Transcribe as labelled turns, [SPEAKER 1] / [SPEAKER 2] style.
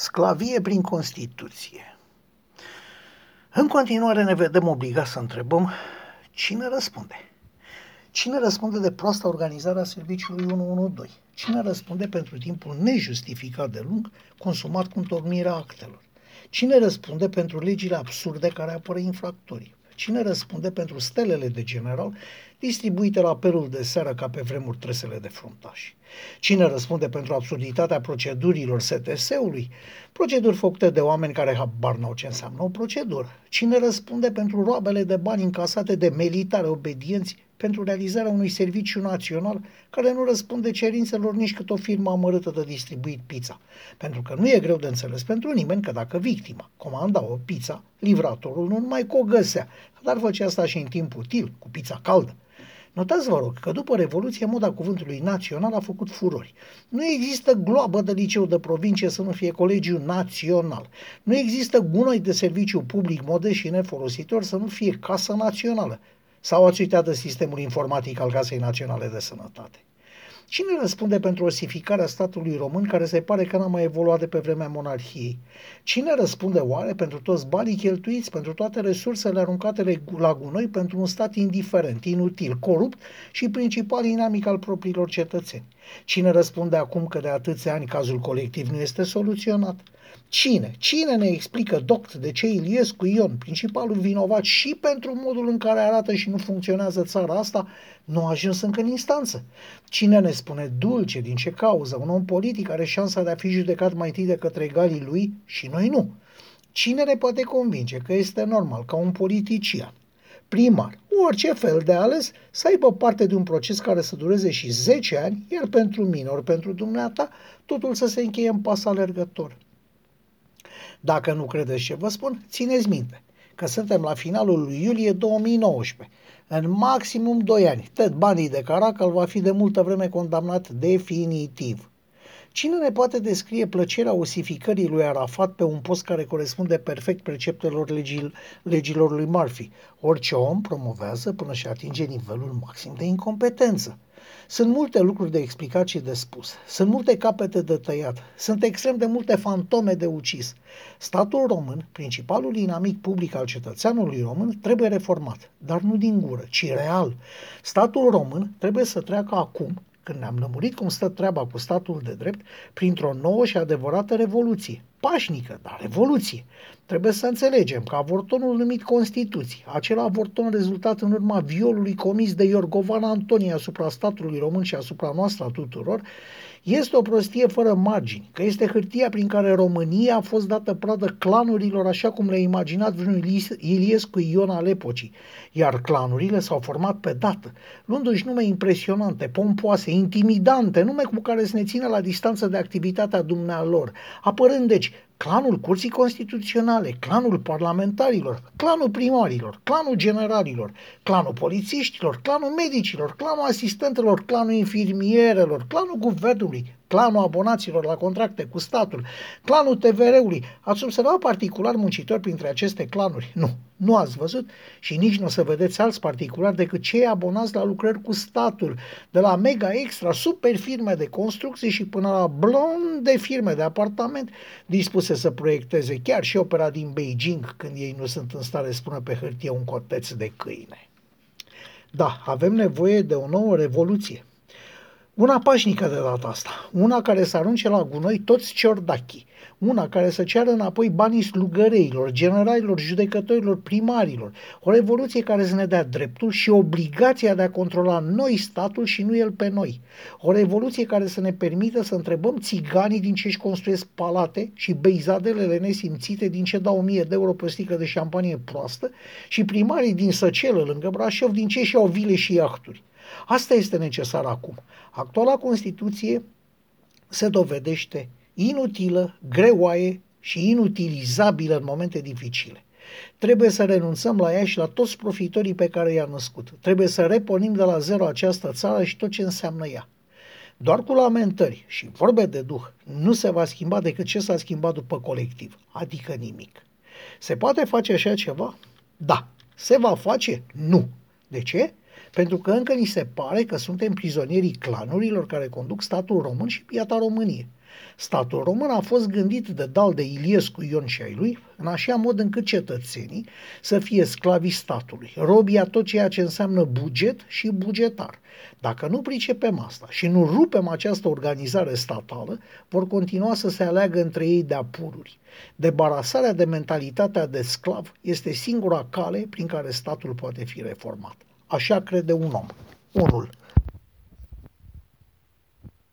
[SPEAKER 1] Sclavie prin Constituție. În continuare ne vedem obligați să întrebăm cine răspunde. Cine răspunde de proasta organizare a serviciului 112? Cine răspunde pentru timpul nejustificat de lung consumat cu întocmirea actelor? Cine răspunde pentru legile absurde care apără infractorii? Cine răspunde pentru stelele de general distribuite la apelul de seară ca pe vremuri tresele de fruntași? Cine răspunde pentru absurditatea procedurilor STS-ului? Proceduri făcute de oameni care habar n-au ce înseamnă o procedură. Cine răspunde pentru roabele de bani încasate de militare obedienți pentru realizarea unui serviciu național care nu răspunde cerințelor nici cât o firmă amărâtă de distribuit pizza. Pentru că nu e greu de înțeles pentru nimeni că dacă victima comanda o pizza, livratorul nu numai că o găsea, dar făcea asta și în timp util, cu pizza caldă. Notați, vă rog, că după Revoluție, moda cuvântului național a făcut furori. Nu există gloabă de liceu de provincie să nu fie colegiu național. Nu există gunoi de serviciu public modest și nefolositor să nu fie casă națională. Sau ați uitat de sistemul informatic al Casei Naționale de Sănătate? Cine răspunde pentru osificarea statului român care se pare că n-a mai evoluat de pe vremea monarhiei? Cine răspunde oare pentru toți banii cheltuiți, pentru toate resursele aruncate la gunoi pentru un stat indiferent, inutil, corupt și principal inamic al propriilor cetățeni? Cine răspunde acum că de atâția ani cazul colectiv nu este soluționat? Cine? Cine ne explică, doct, de ce Iliescu Ion, principalul vinovat și pentru modul în care arată și nu funcționează țara asta, nu a ajuns încă în instanță? Cine ne spune dulce din ce cauză un om politic are șansa de a fi judecat mai întâi de către egalii lui și noi nu? Cine ne poate convinge că este normal ca un politician, primar, orice fel de ales, să aibă parte de un proces care să dureze și 10 ani, iar pentru mine ori pentru dumneata, totul să se încheie în pas alergător? Dacă nu credeți ce vă spun, țineți minte că suntem la finalul lui iulie 2019. În maximum 2 ani, Ted Bundy de Caracal va fi de multă vreme condamnat definitiv. Cine ne poate descrie plăcerea osificării lui Arafat pe un post care corespunde perfect preceptelor legil, legilor lui Murphy? Orice om promovează până și atinge nivelul maxim de incompetență. Sunt multe lucruri de explicat și de spus. Sunt multe capete de tăiat. Sunt extrem de multe fantome de ucis. Statul român, principalul inamic public al cetățeanului român, trebuie reformat, dar nu din gură, ci real. Statul român trebuie să treacă acum, când ne-am lămurit cum stă treaba cu statul de drept, printr-o nouă și adevărată revoluție. Pașnică, dar revoluție. Trebuie să înțelegem că avortonul numit Constituție, acel avorton rezultat în urma violului comis de Iorgovana Antonie asupra statului român și asupra noastră a tuturor, este o prostie fără margini, că este hârtia prin care România a fost dată pradă clanurilor așa cum le-a imaginat vreun Iliescu Ion al epocii, iar clanurile s-au format pe dată, luându-și nume impresionante, pompoase, intimidante, nume cu care să ne țină la distanță de activitatea dumnealor, apărând deci clanul Curții Constituționale, clanul parlamentarilor, clanul primarilor, clanul generalilor, clanul polițiștilor, clanul medicilor, clanul asistentelor, clanul infirmierelor, clanul guvernului, clanul abonaților la contracte cu statul, clanul TVR-ului. Ați observat particular muncitori printre aceste clanuri? Nu, nu ați văzut și nici nu o să vedeți alți particulari decât cei abonați la lucrări cu statul, de la mega extra, super firme de construcții și până la blonde firme de apartament dispuse să proiecteze chiar și opera din Beijing când ei nu sunt în stare să spună pe hârtie un coteț de câine. Da, avem nevoie de o nouă revoluție. Una pașnică de data asta, una care să arunce la gunoi toți ciordachii, una care să ceară înapoi banii slugăreilor, generalilor, judecătorilor, primarilor, o revoluție care să ne dea dreptul și obligația de a controla noi statul și nu el pe noi, o revoluție care să ne permită să întrebăm țiganii din ce își construiesc palate și beizadelele nesimțite din ce dau 1000 de euro pe sticlă de șampanie proastă și primarii din Săcelă lângă Brașov din ce și-au vile și iahturi. Asta este necesar acum. Actuala Constituție se dovedește inutilă, greoaie și inutilizabilă în momente dificile. Trebuie să renunțăm la ea și la toți profitorii pe care i-a născut. Trebuie să reponim de la zero această țară și tot ce înseamnă ea. Doar cu lamentări și vorbe de duh nu se va schimba decât ce s-a schimbat după colectiv, adică nimic. Se poate face așa ceva? Da. Se va face? Nu. De ce? Pentru că încă ni se pare că suntem prizonierii clanurilor care conduc statul român și piata Românie. Statul român a fost gândit de Dal de Iliescu Ion și ai lui, în așa mod încât cetățenii să fie sclavii statului, robii a tot ceea ce înseamnă buget și bugetar. Dacă nu pricepem asta și nu rupem această organizare statală, vor continua să se aleagă între ei de apururi. Debarasarea de mentalitatea de sclav este singura cale prin care statul poate fi reformat. Așa crede un om. Unul